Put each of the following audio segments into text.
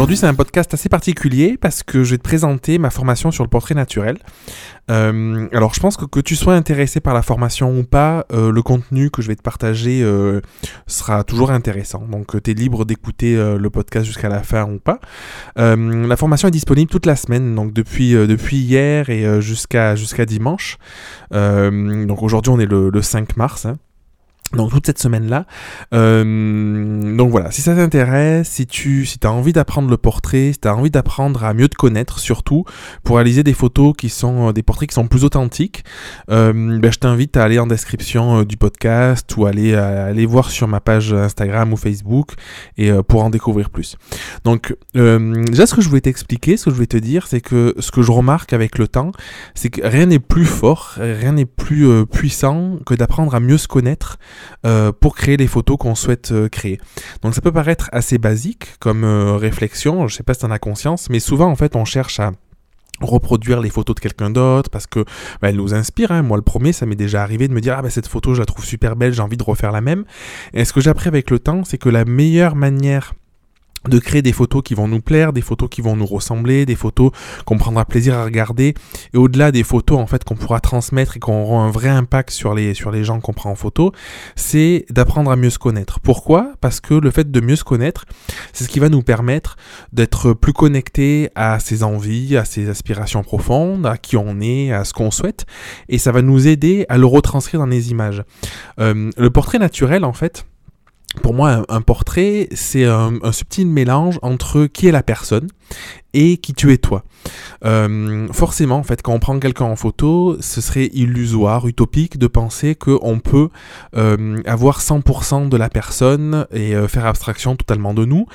Aujourd'hui, c'est un podcast assez particulier parce que je vais te présenter ma formation sur le portrait naturel. Euh, alors, je pense que que tu sois intéressé par la formation ou pas, euh, le contenu que je vais te partager euh, sera toujours intéressant. Donc, tu es libre d'écouter le podcast jusqu'à la fin ou pas. la formation est disponible toute la semaine, donc depuis, depuis hier et jusqu'à dimanche. donc, aujourd'hui, on est le, 5 mars. Hein donc toute cette semaine-là. Euh, donc voilà, si ça t'intéresse, si tu si as envie d'apprendre le portrait, si tu as envie d'apprendre à mieux te connaître surtout, pour réaliser des photos qui sont euh, des portraits qui sont plus authentiques, euh, ben, je t'invite à aller en description du podcast ou aller, aller voir sur ma page Instagram ou Facebook et pour en découvrir plus. Donc déjà ce que je voulais t'expliquer, ce que je voulais te dire, c'est que ce que je remarque avec le temps, c'est que rien n'est plus fort, rien n'est plus puissant que d'apprendre à mieux se connaître euh, pour créer les photos qu'on souhaite euh, créer. Donc ça peut paraître assez basique comme euh, réflexion, je sais pas si tu en as conscience, mais souvent en fait on cherche à reproduire les photos de quelqu'un d'autre parce que bah, nous inspire. Hein. Moi, le premier, ça m'est déjà arrivé de me dire ah bah cette photo, je la trouve super belle, j'ai envie de refaire la même. Et ce que j'ai appris avec le temps, c'est que la meilleure manière de créer des photos qui vont nous plaire, des photos qui vont nous ressembler, des photos qu'on prendra plaisir à regarder, et au-delà des photos en fait qu'on pourra transmettre et qui auront un vrai impact sur les, sur les gens qu'on prend en photo, c'est d'apprendre à mieux se connaître. Pourquoi? Parce que le fait de mieux se connaître, c'est ce qui va nous permettre d'être plus connecté à ses envies, à ses aspirations profondes, à qui on est, à ce qu'on souhaite, et ça va nous aider à le retranscrire dans les images. Euh, le portrait naturel en fait, pour moi, un, portrait, c'est un, subtil mélange entre qui est la personne et qui tu es toi. Euh, forcément, en fait, quand on prend quelqu'un en photo, ce serait illusoire, utopique de penser qu'on peut euh, avoir 100% de la personne et euh, faire abstraction totalement de nous,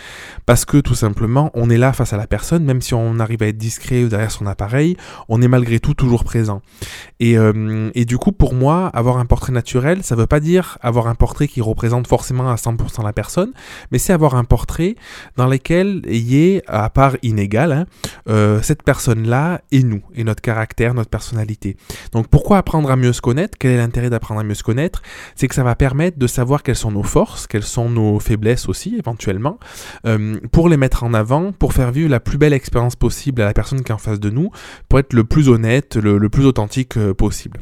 parce que tout simplement, on est là face à la personne, même si on arrive à être discret derrière son appareil, on est malgré tout toujours présent. Et, et du coup, pour moi, avoir un portrait naturel, ça veut pas dire avoir un portrait qui représente forcément à 100% la personne, mais c'est avoir un portrait dans lequel il y ait, à part inégal, hein, euh, cette personne-là est nous, et notre caractère, notre personnalité. Donc pourquoi apprendre à mieux se connaître? Quel est l'intérêt d'apprendre à mieux se connaître? C'est que ça va permettre de savoir quelles sont nos forces, quelles sont nos faiblesses aussi, éventuellement, euh, pour les mettre en avant, pour faire vivre la plus belle expérience possible à la personne qui est en face de nous, pour être le plus honnête, le, plus authentique euh, possible.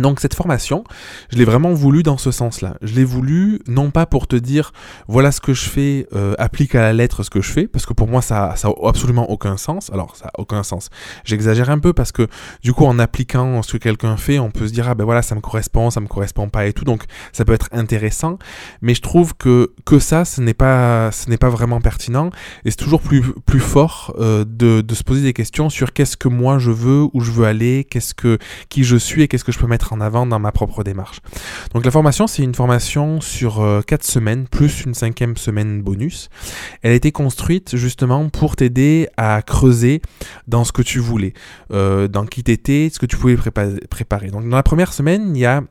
Donc cette formation, je l'ai vraiment voulu dans ce sens-là. Je l'ai voulu non pas pour te dire voilà ce que je fais, euh, applique à la lettre ce que je fais, parce que pour moi ça, ça a absolument aucun sens. Alors ça a aucun sens. J'exagère un peu parce que du coup en appliquant ce que quelqu'un fait, on peut se dire ah ben voilà ça me correspond, ça me correspond pas et tout. Donc ça peut être intéressant, mais je trouve que que ça ce n'est pas ce n'est pas vraiment pertinent et c'est toujours plus plus fort euh, de, de se poser des questions sur qu'est-ce que moi je veux, où je veux aller, qu'est-ce que qui je suis et qu'est-ce que je peux mettre en avant dans ma propre démarche. Donc la formation, c'est une formation sur 4 euh, semaines, plus une cinquième semaine bonus. Elle a été construite justement pour t'aider à creuser dans ce que tu voulais, euh, dans qui t'étais, ce que tu pouvais préparer. Donc dans la première semaine, il y a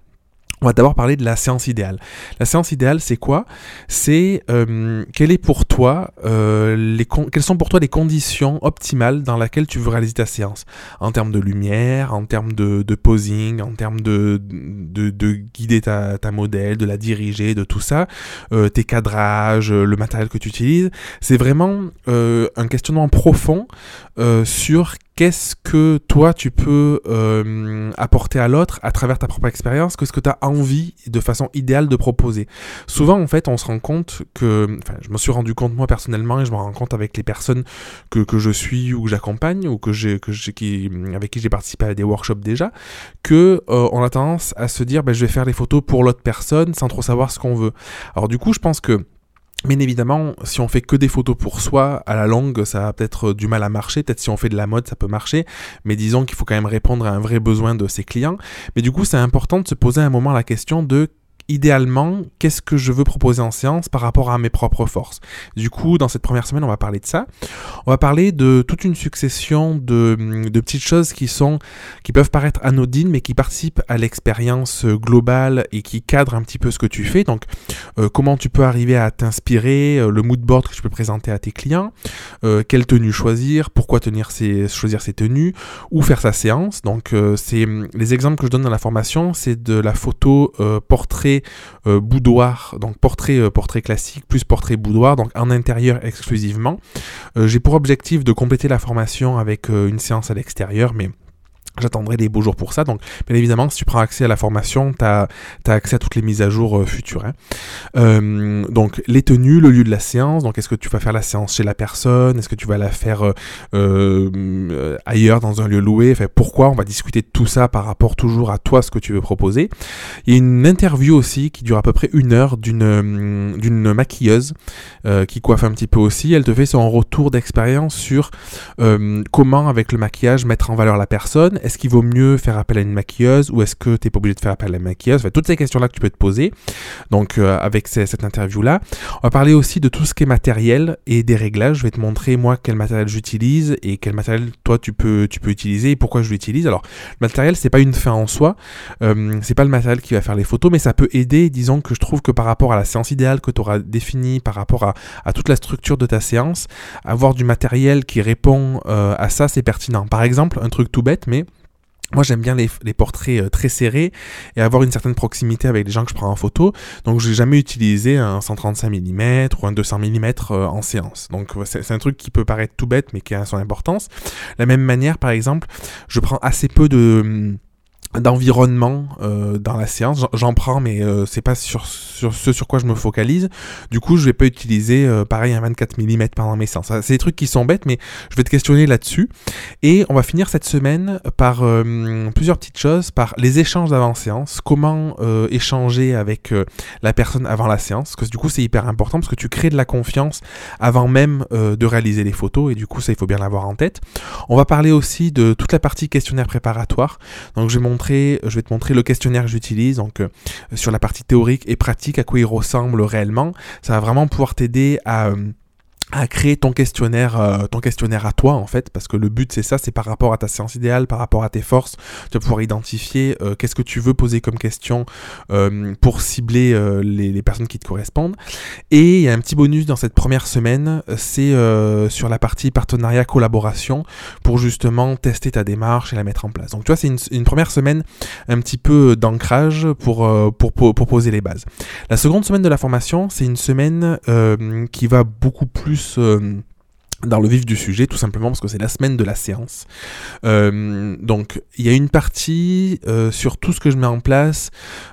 on va d'abord parler de la séance idéale. La séance idéale, c'est quoi? C'est euh, pour toi euh, les quelles sont pour toi les conditions optimales dans lesquelles tu veux réaliser ta séance? En termes de lumière, en termes de, posing, en termes de, de, de guider ta, modèle, de la diriger, de tout ça, euh, tes cadrages, le matériel que tu utilises? C'est vraiment un questionnement profond sur qu'est-ce que toi tu peux euh, apporter à l'autre à travers ta propre expérience, qu'est-ce que tu as envie de façon idéale de proposer? Souvent en fait on se rend compte que, enfin je me suis rendu compte moi personnellement et je me rends compte avec les personnes que, que je suis ou que j'accompagne ou que avec qui j'ai participé à des workshops déjà, que euh, a tendance à se dire ben, je vais faire les photos pour l'autre personne sans trop savoir ce qu'on veut. Alors du coup je pense que Bien évidemment, si on fait que des photos pour soi, à la longue, ça a peut-être du mal à marcher. Peut-être si on fait de la mode, ça peut marcher. Mais disons qu'il faut quand même répondre à un vrai besoin de ses clients. Mais du coup, c'est important de se poser un moment la question de idéalement, qu'est-ce que je veux proposer en séance par rapport à mes propres forces? Du coup, dans cette première semaine, on va parler de ça. On va parler de toute une succession de, petites choses qui sont, qui peuvent paraître anodines, mais qui participent à l'expérience globale et qui cadrent un petit peu ce que tu fais. Donc, euh, comment tu peux arriver à t'inspirer, euh, le mood board que tu peux présenter à tes clients, euh, quelle tenue choisir, pourquoi tenir choisir ces tenues, ou faire sa séance. Donc, c'est les exemples que je donne dans la formation, c'est de la photo portrait portrait boudoir, donc portrait, portrait classique plus portrait boudoir, donc en intérieur exclusivement. J'ai pour objectif de compléter la formation avec une séance à l'extérieur, mais J'attendrai des beaux jours pour ça. Donc, bien évidemment, si tu prends accès à la formation, tu as, accès à toutes les mises à jour euh, futures. Hein. Euh, donc, les tenues, le lieu de la séance. Donc, est-ce que tu vas faire la séance chez la personne? Est-ce que tu vas la faire euh, ailleurs, dans un lieu loué? Enfin, Pourquoi On va discuter de tout ça par rapport toujours à toi, ce que tu veux proposer? Il y a une interview aussi qui dure à peu près une heure d'une d'une maquilleuse qui coiffe un petit peu aussi. Elle te fait son retour d'expérience sur comment, avec le maquillage, mettre en valeur la personne est-ce qu'il vaut mieux faire appel à une maquilleuse ou est-ce que tu n'es pas obligé de faire appel à une maquilleuse? Toutes ces questions-là que tu peux te poser. Donc, euh, avec cette interview-là, on va parler aussi de tout ce qui est matériel et des réglages. Je vais te montrer, moi, quel matériel j'utilise et quel matériel, toi, tu peux, tu peux utiliser et pourquoi je l'utilise. Alors, le matériel, c'est pas une fin en soi. Euh, c'est pas le matériel qui va faire les photos, mais ça peut aider. Disons que je trouve que par rapport à la séance idéale que tu auras définie, par rapport à, à, toute la structure de ta séance, avoir du matériel qui répond euh, à ça, c'est pertinent. Par exemple, un truc tout bête, mais moi, j'aime bien les, portraits euh, très serrés et avoir une certaine proximité avec les gens que je prends en photo. Donc, j'ai jamais utilisé un 135 mm ou un 200 mm euh, en séance. Donc, c'est un truc qui peut paraître tout bête, mais qui a son importance. La même manière, par exemple, je prends assez peu de hum, d'environnement euh, dans la séance. J'en prends, mais euh, c'est pas sur, sur, ce sur quoi je me focalise. Du coup, je vais pas utiliser euh, pareil un 24 mm pendant mes séances. C'est des trucs qui sont bêtes, mais je vais te questionner là-dessus. Et on va finir cette semaine par plusieurs petites choses, par les échanges d'avant séance, comment échanger avec la personne avant la séance, parce que du coup c'est hyper important parce que tu crées de la confiance avant même de réaliser les photos et du coup ça il faut bien l'avoir en tête. On va parler aussi de toute la partie questionnaire préparatoire. Donc j'ai mon je vais te montrer le questionnaire que j'utilise, donc euh, sur la partie théorique et pratique, à quoi il ressemble réellement. Ça va vraiment pouvoir t'aider à... Euh, à créer ton questionnaire, euh, ton questionnaire à toi en fait, parce que le but c'est ça, c'est par rapport à ta séance idéale, par rapport à tes forces, tu vas pouvoir identifier euh, qu'est-ce que tu veux poser comme question euh, pour cibler les, personnes qui te correspondent. Et il y a un petit bonus dans cette première semaine, c'est sur la partie partenariat collaboration pour justement tester ta démarche et la mettre en place. Donc tu vois, c'est une, première semaine un petit peu d'ancrage pour, pour, poser les bases. La seconde semaine de la formation, c'est une semaine qui va beaucoup plus euh, dans le vif du sujet, tout simplement parce que c'est la semaine de la séance. Euh, donc, il y a une partie euh, sur tout ce que je mets en place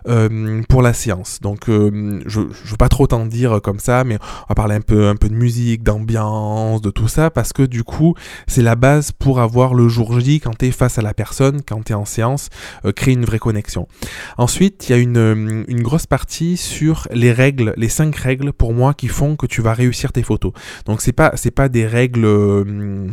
euh, pour la séance. Donc, je, je veux pas trop t'en dire comme ça, mais on va parler un peu, un peu de musique, d'ambiance, de tout ça, parce que du coup, c'est la base pour avoir le jour J quand tu es face à la personne, quand tu es en séance, créer une vraie connexion. Ensuite, il y a une, une grosse partie sur les règles, les cinq règles pour moi qui font que tu vas réussir tes photos. Donc, c'est pas, pas des règles euh,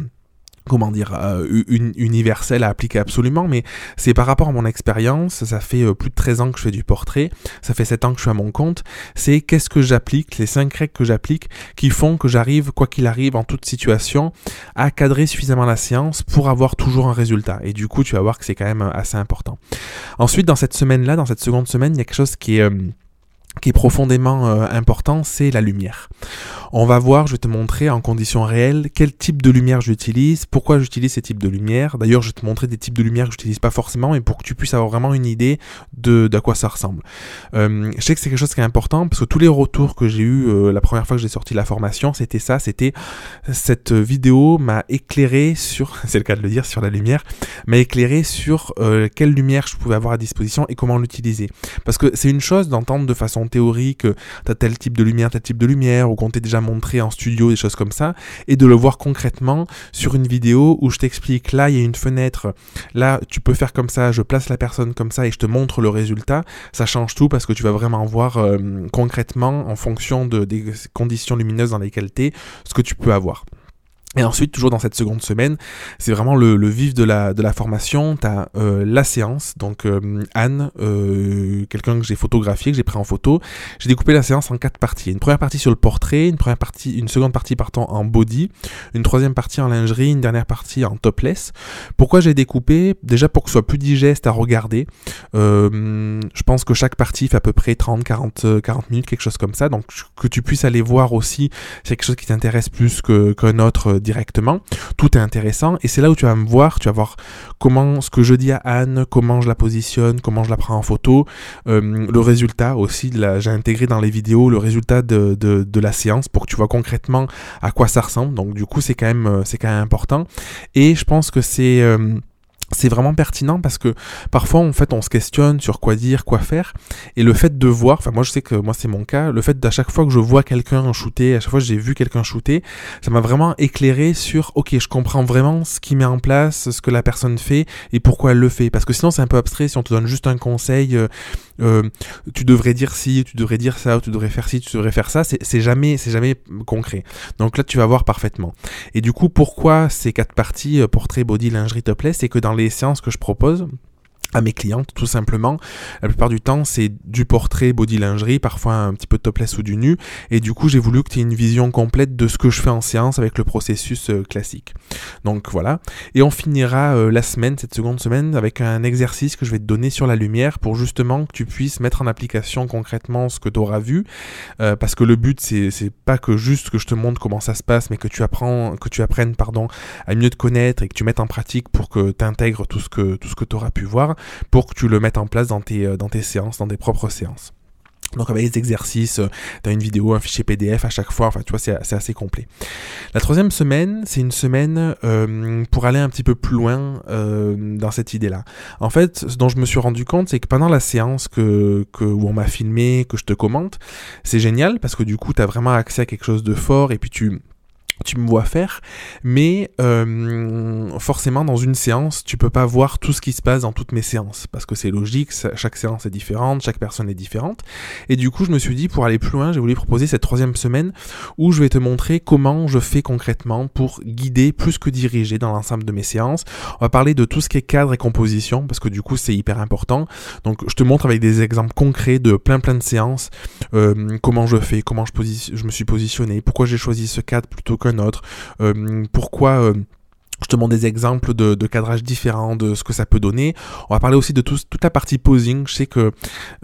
comment dire, euh, universelle à appliquer absolument, mais c'est par rapport à mon expérience, ça fait euh, plus de 13 ans que je fais du portrait, ça fait 7 ans que je suis à mon compte, c'est qu'est-ce que j'applique, les 5 règles que j'applique qui font que j'arrive, quoi qu'il arrive, en toute situation, à cadrer suffisamment la séance pour avoir toujours un résultat. Et du coup, tu vas voir que c'est quand même assez important. Ensuite, dans cette semaine-là, dans cette seconde semaine, il y a quelque chose qui est qui est profondément euh, important, c'est la lumière. On va voir, je vais te montrer en conditions réelles quel type de lumière j'utilise, pourquoi j'utilise ces types de lumière. D'ailleurs, je vais te montrer des types de lumière que j'utilise pas forcément, mais pour que tu puisses avoir vraiment une idée de d'à quoi ça ressemble. Euh, je sais que c'est quelque chose qui est important parce que tous les retours que j'ai eu euh, la première fois que j'ai sorti la formation, c'était ça, c'était cette vidéo m'a éclairé sur, c'est le cas de le dire, sur la lumière, m'a éclairé sur quelle lumière je pouvais avoir à disposition et comment l'utiliser. Parce que c'est une chose d'entendre de façon théorique, tu as tel type de lumière, tel type de lumière, ou qu'on t'ait déjà montré en studio, des choses comme ça, et de le voir concrètement sur une vidéo où je t'explique, là il y a une fenêtre, là tu peux faire comme ça, je place la personne comme ça et je te montre le résultat, ça change tout parce que tu vas vraiment voir euh, concrètement en fonction de, des conditions lumineuses dans lesquelles tu es, ce que tu peux avoir. Et ensuite, toujours dans cette seconde semaine, c'est vraiment le, vif de la, formation. Tu as euh, la séance, donc euh, Anne, euh, quelqu'un que j'ai photographié, que j'ai pris en photo. J'ai découpé la séance en quatre parties. Une première partie sur le portrait, une première partie, une seconde partie partant en body, une troisième partie en lingerie, une dernière partie en topless. Pourquoi j'ai découpé? Déjà pour que ce soit plus digeste à regarder. je pense que chaque partie fait à peu près 30, 40, 40 minutes, quelque chose comme ça. Donc que tu puisses aller voir aussi si c'est quelque chose qui t'intéresse plus qu'un autre directement. Tout est intéressant et c'est là où tu vas me voir, tu vas voir comment ce que je dis à Anne, comment je la positionne, comment je la prends en photo, le résultat aussi, j'ai intégré dans les vidéos le résultat de, la séance pour que tu vois concrètement à quoi ça ressemble. Donc du coup c'est quand même c'est quand même important et je pense que c'est c'est vraiment pertinent parce que parfois en fait on se questionne sur quoi dire, quoi faire. Et le fait de voir, enfin moi je sais que moi c'est mon cas, le fait d'à chaque fois que je vois quelqu'un shooter, à chaque fois que j'ai vu quelqu'un shooter, ça m'a vraiment éclairé sur ok je comprends vraiment ce qu'il met en place, ce que la personne fait et pourquoi elle le fait. Parce que sinon c'est un peu abstrait. Si on te donne juste un conseil euh, tu devrais dire ci, tu devrais dire ça, tu devrais faire ci, tu devrais faire ça, c'est jamais, jamais concret. Donc là, tu vas voir parfaitement. Et du coup, pourquoi ces quatre parties, euh, portrait, body, lingerie, topless, c'est que dans les séances que je propose, à mes clientes, tout simplement. La plupart du temps, c'est du portrait body lingerie, parfois un petit peu de topless ou du nu. Et du coup, j'ai voulu que tu aies une vision complète de ce que je fais en séance avec le processus euh, classique. Donc voilà. Et on finira euh, la semaine, cette seconde semaine, avec un exercice que je vais te donner sur la lumière pour justement que tu puisses mettre en application concrètement ce que tu auras vu. Euh, parce que le but, c'est pas que juste que je te montre comment ça se passe, mais que tu apprends, que tu apprennes, pardon, à mieux te connaître et que tu mettes en pratique pour que tu intègres tout ce que, tout ce que tu auras pu voir pour que tu le mettes en place dans tes, euh, dans tes séances, dans tes propres séances. Donc avec les exercices, euh, tu as une vidéo, un fichier PDF à chaque fois, enfin tu vois, c'est assez complet. La troisième semaine, c'est une semaine euh, pour aller un petit peu plus loin dans cette idée-là. En fait, ce dont je me suis rendu compte, c'est que pendant la séance que, que où on m'a filmé, que je te commente, c'est génial parce que du coup, tu as vraiment accès à quelque chose de fort et puis tu tu me vois faire, mais euh, forcément dans une séance, tu peux pas voir tout ce qui se passe dans toutes mes séances, parce que c'est logique, chaque séance est différente, chaque personne est différente, et du coup je me suis dit pour aller plus loin, j'ai voulu proposer cette troisième semaine où je vais te montrer comment je fais concrètement pour guider plus que diriger dans l'ensemble de mes séances. On va parler de tout ce qui est cadre et composition, parce que du coup c'est hyper important, donc je te montre avec des exemples concrets de plein plein de séances, euh, comment je fais, comment je, me suis positionné, pourquoi j'ai choisi ce cadre plutôt autre, euh, pourquoi euh, je te montre des exemples de, cadrage différents, de ce que ça peut donner. On va parler aussi de toute la partie posing. Je sais que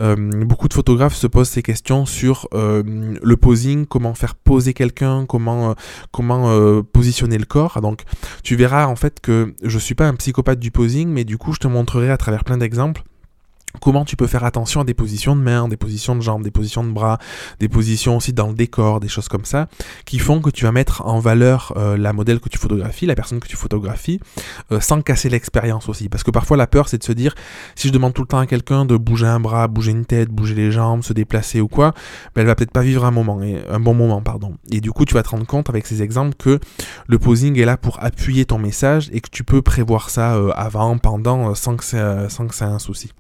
euh, beaucoup de photographes se posent ces questions sur le posing, comment faire poser quelqu'un, comment, comment positionner le corps. Donc tu verras en fait que je suis pas un psychopathe du posing, mais du coup je te montrerai à travers plein d'exemples comment tu peux faire attention à des positions de main, des positions de jambes, des positions de bras, des positions aussi dans le décor, des choses comme ça, qui font que tu vas mettre en valeur euh, la modèle que tu photographies, la personne que tu photographies, euh, sans casser l'expérience aussi. Parce que parfois la peur c'est de se dire, si je demande tout le temps à quelqu'un de bouger un bras, bouger une tête, bouger les jambes, se déplacer ou quoi, ben, elle va peut-être pas vivre un moment, un bon moment, pardon. Et du coup tu vas te rendre compte avec ces exemples que le posing est là pour appuyer ton message et que tu peux prévoir ça euh, avant, pendant, sans que sans que ait un souci.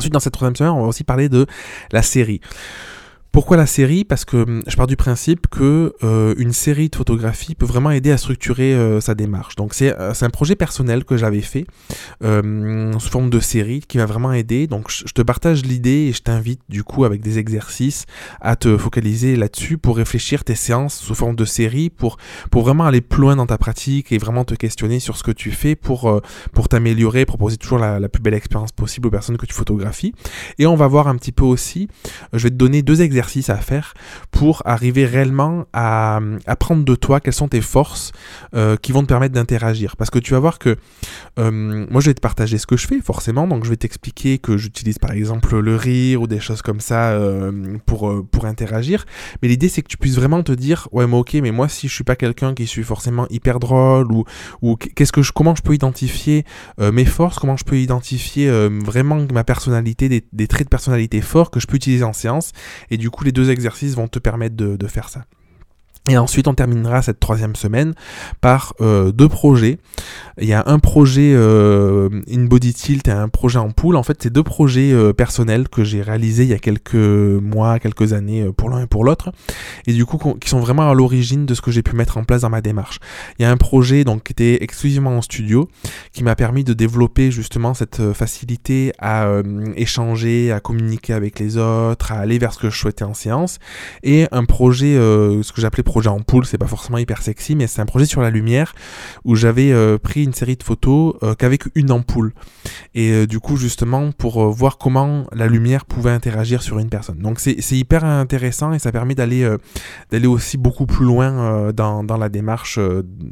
Ensuite, dans cette troisième semaine, on va aussi parler de la série. Pourquoi la série? Parce que hum, je pars du principe que euh, une série de photographies peut vraiment aider à structurer euh, sa démarche. Donc c'est euh, un projet personnel que j'avais fait sous forme de série qui m'a vraiment aidé. Donc je te partage l'idée et je t'invite du coup avec des exercices à te focaliser là-dessus pour réfléchir tes séances sous forme de série pour vraiment aller plus loin dans ta pratique et vraiment te questionner sur ce que tu fais pour t'améliorer, proposer toujours la, plus belle expérience possible aux personnes que tu photographies. Et on va voir un petit peu aussi. Je vais te donner deux exercices à faire pour arriver réellement à apprendre de toi quelles sont tes forces euh, qui vont te permettre d'interagir. Parce que tu vas voir que euh, moi je vais te partager ce que je fais forcément, donc je vais t'expliquer que j'utilise par exemple le rire ou des choses comme ça euh, pour, pour interagir. Mais l'idée c'est que tu puisses vraiment te dire ouais mais ok mais moi si je suis pas quelqu'un qui suis forcément hyper drôle ou, ou qu'est-ce que je, comment je peux identifier mes forces, comment je peux identifier vraiment ma personnalité, des, des traits de personnalité forts que je peux utiliser en séance et du du coup, les deux exercices vont te permettre de, faire ça. Et ensuite, on terminera cette troisième semaine par euh, deux projets. Il y a un projet euh, in body tilt et un projet en pool. En fait, c'est deux projets euh, personnels que j'ai réalisés il y a quelques mois, quelques années pour l'un et pour l'autre, et du coup qui sont vraiment à l'origine de ce que j'ai pu mettre en place dans ma démarche. Il y a un projet donc qui était exclusivement en studio, qui m'a permis de développer justement cette facilité à échanger, à communiquer avec les autres, à aller vers ce que je souhaitais en séance, et un projet, ce que j'appelais projet projet en poule, c'est pas forcément hyper sexy, mais c'est un projet sur la lumière où j'avais pris une série de photos qu'avec une ampoule. Et du coup, justement, pour voir comment la lumière pouvait interagir sur une personne. Donc c'est hyper intéressant et ça permet d'aller d'aller aussi beaucoup plus loin dans, dans, la démarche.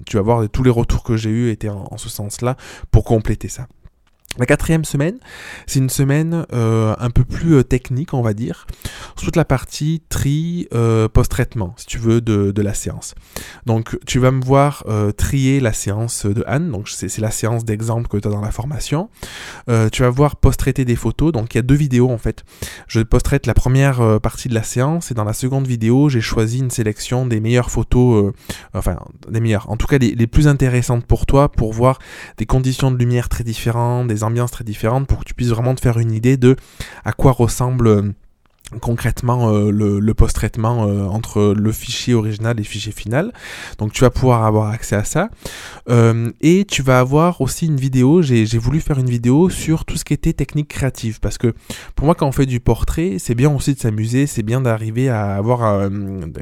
tu vas voir, tous les retours que j'ai eus étaient en ce sens-là pour compléter ça. La quatrième semaine, c'est une semaine euh, un peu plus euh, technique, on va dire, sur toute la partie tri euh, post-traitement, si tu veux, de, la séance. Donc, tu vas me voir trier la séance de Anne, donc c'est la séance d'exemple que tu as dans la formation. tu vas voir post-traiter des photos, donc il y a deux vidéos en fait. Je post-traite la première partie de la séance et dans la seconde vidéo, j'ai choisi une sélection des meilleures photos, enfin, des meilleures, en tout cas les, les plus intéressantes pour toi, pour voir des conditions de lumière très différentes, des ambiances très différentes pour que tu puisses vraiment te faire une idée de à quoi ressemble concrètement euh, le, post-traitement euh, entre le fichier original et le fichier final. Donc tu vas pouvoir avoir accès à ça. Euh, et tu vas avoir aussi une vidéo, j'ai voulu faire une vidéo sur tout ce qui était technique créative. Parce que pour moi quand on fait du portrait, c'est bien aussi de s'amuser, c'est bien d'arriver à avoir à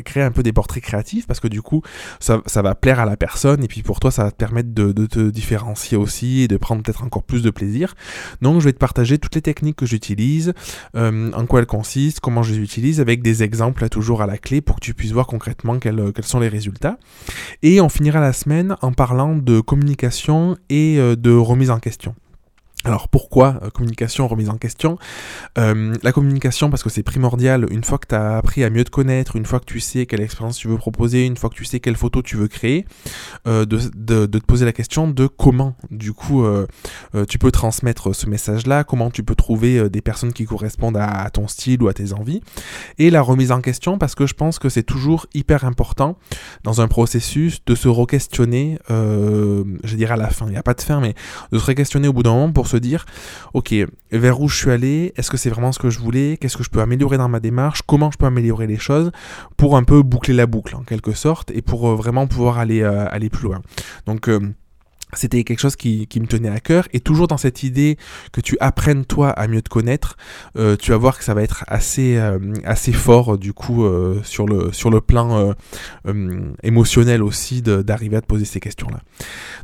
créer un peu des portraits créatifs parce que du coup ça, va plaire à la personne et puis pour toi ça va te permettre de te différencier aussi et de prendre peut-être encore plus de plaisir. Donc je vais te partager toutes les techniques que j'utilise, en quoi elles consistent comment je les utilise, avec des exemples toujours à la clé pour que tu puisses voir concrètement quels, quels sont les résultats. Et on finira la semaine en parlant de communication et euh, de remise en question. Alors pourquoi euh, communication, remise en question? Euh, La communication parce que c'est primordial, une fois que tu as appris à mieux te connaître, une fois que tu sais quelle expérience tu veux proposer, une fois que tu sais quelle photo tu veux créer, euh, de, de, te poser la question de comment du coup tu peux transmettre ce message-là, comment tu peux trouver des personnes qui correspondent à, ton style ou à tes envies. Et la remise en question parce que je pense que c'est toujours hyper important dans un processus de se re-questionner, je dirais à la fin, il n'y a pas de fin, mais de se re-questionner au bout d'un moment pour se dire, ok, vers où je suis allé, est-ce que c'est vraiment ce que je voulais, qu'est-ce que je peux améliorer dans ma démarche, comment je peux améliorer les choses, pour un peu boucler la boucle en quelque sorte, et pour euh, vraiment pouvoir aller, euh, aller plus loin. Donc euh, c'était quelque chose qui, qui, me tenait à cœur. Et toujours dans cette idée que tu apprennes toi à mieux te connaître euh, tu vas voir que ça va être assez euh, assez fort du coup euh, sur le sur le plan émotionnel aussi d'arriver à te poser ces questions là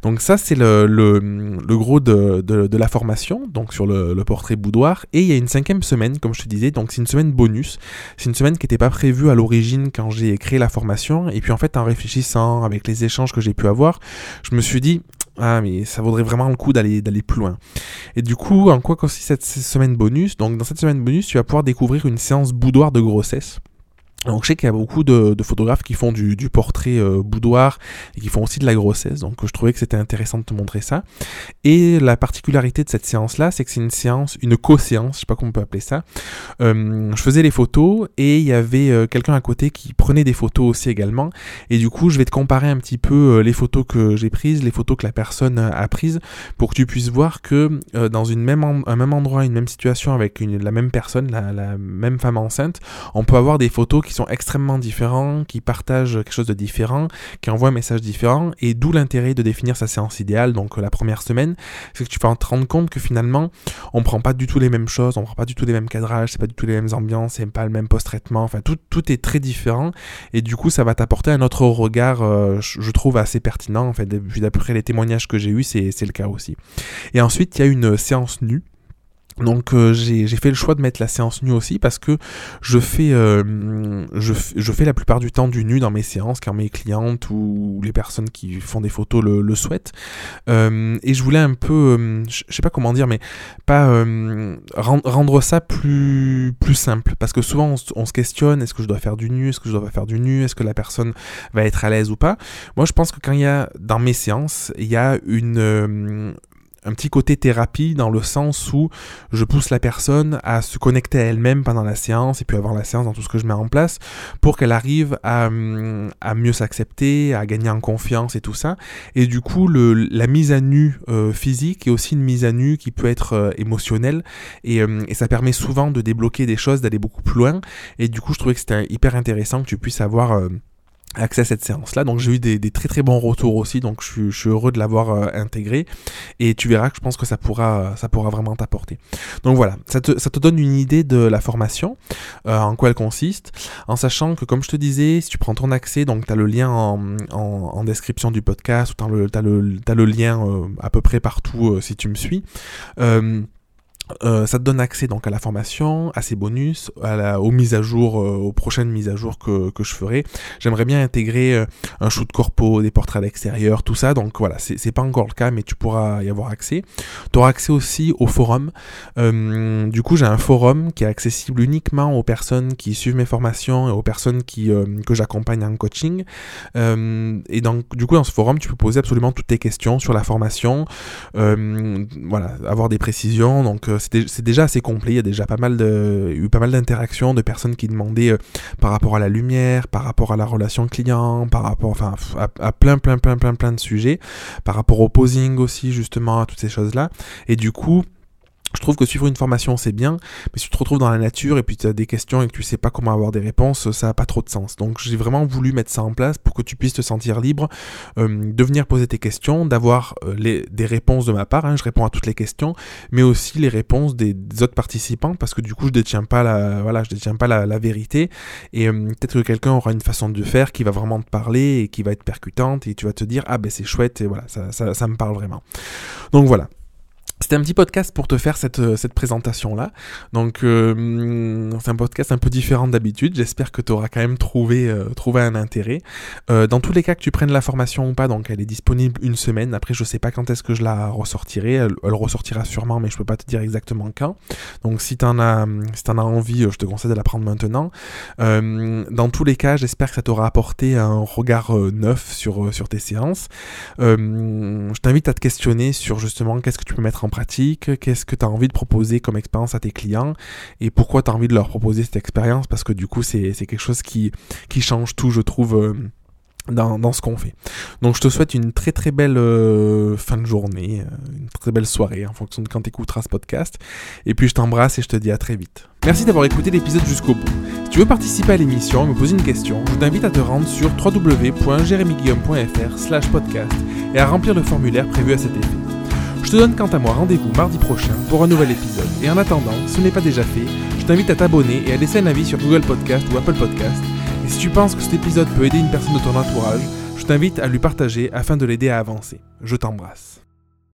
donc ça c'est le, le, le, gros de, de, la formation donc sur le, le, portrait boudoir. Et il y a une cinquième semaine comme je te disais. Donc c'est une semaine bonus. C'est une semaine qui n'était pas prévue à l'origine quand j'ai créé la formation. Et puis en fait en réfléchissant avec les échanges que j'ai pu avoir je me suis dit ah mais ça vaudrait vraiment le coup d'aller plus loin. Et du coup, en quoi consiste cette semaine bonus? Donc dans cette semaine bonus, tu vas pouvoir découvrir une séance boudoir de grossesse. Donc je sais qu'il y a beaucoup de, photographes qui font du, portrait euh, boudoir et qui font aussi de la grossesse, donc je trouvais que c'était intéressant de te montrer ça. Et la particularité de cette séance-là, c'est que c'est une séance, une co-séance, je sais pas comment on peut appeler ça. Euh, je faisais les photos et il y avait euh, quelqu'un à côté qui prenait des photos aussi également. Et du coup, je vais te comparer un petit peu les photos que j'ai prises, les photos que la personne a prises, pour que tu puisses voir que dans une même un même endroit, une même situation avec la même personne, la, la même femme enceinte, on peut avoir des photos qui sont extrêmement différents, qui partagent quelque chose de différent, qui envoient un message différent, et d'où l'intérêt de définir sa séance idéale, donc la première semaine, c'est que tu vas te rendre compte que finalement, on prend pas du tout les mêmes choses, on prend pas du tout les mêmes cadrages, c'est pas du tout les mêmes ambiances, c'est pas le même post-traitement, enfin tout, tout est très différent, et du coup ça va t'apporter un autre regard, euh, je trouve assez pertinent, en fait, d'après les témoignages que j'ai eus, c'est le cas aussi. Et ensuite, il y a une séance nue, donc euh, j'ai fait le choix de mettre la séance nue aussi parce que je fais, euh, la plupart du temps du nu dans mes séances car mes clientes ou les personnes qui font des photos le, souhaitent. Euh, et je voulais un peu, je sais pas comment dire, mais pas rendre ça plus, plus simple parce que souvent on, se questionne est-ce que je dois faire du nu, est-ce que je dois pas faire du nu, est-ce que la personne va être à l'aise ou pas? Moi je pense que quand il y a dans mes séances, il y a une un petit côté thérapie dans le sens où je pousse la personne à se connecter à elle-même pendant la séance et puis avoir la séance dans tout ce que je mets en place pour qu'elle arrive à, à mieux s'accepter, à gagner en confiance et tout ça. Et du coup, le, la mise à nu euh, physique est aussi une mise à nu qui peut être euh, émotionnelle et, euh, et, ça permet souvent de débloquer des choses, d'aller beaucoup plus loin. Et du coup, je trouvais que c'était hyper intéressant que tu puisses avoir accès à cette séance-là. Donc j'ai eu des, très très bons retours aussi, donc je suis, heureux de l'avoir euh, intégré. Et tu verras que je pense que ça pourra, ça pourra vraiment t'apporter. Donc voilà, ça te, ça te, donne une idée de la formation, euh, en quoi elle consiste, en sachant que comme je te disais, si tu prends ton accès, donc tu as le lien en, en, description du podcast, ou tu as as as le lien euh, à peu près partout si tu me suis. Euh, ça te donne accès donc à la formation, à ses bonus, à aux mises à jour, euh, aux prochaines mises à jour que, que je ferai. J'aimerais bien intégrer euh, un shoot corpo, des portraits à l'extérieur, tout ça. Donc voilà, c'est pas encore le cas, mais tu pourras y avoir accès. Tu auras accès aussi au forum. du coup, j'ai un forum qui est accessible uniquement aux personnes qui suivent mes formations et aux personnes qui, que j'accompagne en coaching. et donc, du coup, dans ce forum, tu peux poser absolument toutes tes questions sur la formation. voilà, avoir des précisions. C'est déjà assez complet. Il y a déjà pas mal eu pas mal d'interactions de personnes qui demandaient euh, par rapport à la lumière, par rapport à la relation client, par rapport, enfin, à, plein, plein, plein, plein, plein de sujets, par rapport au posing aussi, justement, à toutes ces choses-là. Et du coup, je trouve que suivre une formation c'est bien, mais si tu te retrouves dans la nature et puis tu as des questions et que tu sais pas comment avoir des réponses, ça n'a pas trop de sens. Donc j'ai vraiment voulu mettre ça en place pour que tu puisses te sentir libre euh, de venir poser tes questions, d'avoir euh, des réponses de ma part, hein, je réponds à toutes les questions, mais aussi les réponses des, autres participants parce que du coup je détiens pas la, voilà, je détiens pas la, vérité et euh, peut-être que quelqu'un aura une façon de faire qui va vraiment te parler et qui va être percutante et tu vas te dire ah ben c'est chouette et voilà ça, ça, ça me parle vraiment. Donc voilà. C'était un petit podcast pour te faire cette, euh, cette présentation-là. Donc, euh, c'est un podcast un peu différent d'habitude. J'espère que tu auras quand même trouvé, euh, trouvé un intérêt. dans tous les cas que tu prennes la formation ou pas, donc elle est disponible une semaine. Après, je sais pas quand est-ce que je la ressortirai. Elle, ressortira sûrement, mais je peux pas te dire exactement quand. Donc, si tu as, si en as envie, je te conseille de la prendre maintenant. dans tous les cas, j'espère que ça t'aura apporté un regard neuf sur, sur tes séances. je t'invite à te questionner sur justement qu'est-ce que tu peux mettre en pratique, qu'est-ce que tu as envie de proposer comme expérience à tes clients? Et pourquoi tu as envie de leur proposer cette expérience? Parce que du coup c'est quelque chose qui, qui change tout je trouve euh, dans, dans, ce qu'on fait. Donc je te souhaite une très très belle euh, fin de journée, euh, une très belle soirée en fonction de quand tu écouteras ce podcast. Et puis je t'embrasse et je te dis à très vite. Merci d'avoir écouté l'épisode jusqu'au bout. Si tu veux participer à l'émission et me poser une question, je t'invite à te rendre sur www.jeremyguillaume.fr slash podcast et à remplir le formulaire prévu à cet effet. Je te donne quant à moi rendez-vous mardi prochain pour un nouvel épisode. Et en attendant, si ce n'est pas déjà fait, je t'invite à t'abonner et à laisser un avis sur Google Podcast ou Apple Podcast. Et si tu penses que cet épisode peut aider une personne de ton entourage, je t'invite à lui partager afin de l'aider à avancer. Je t'embrasse.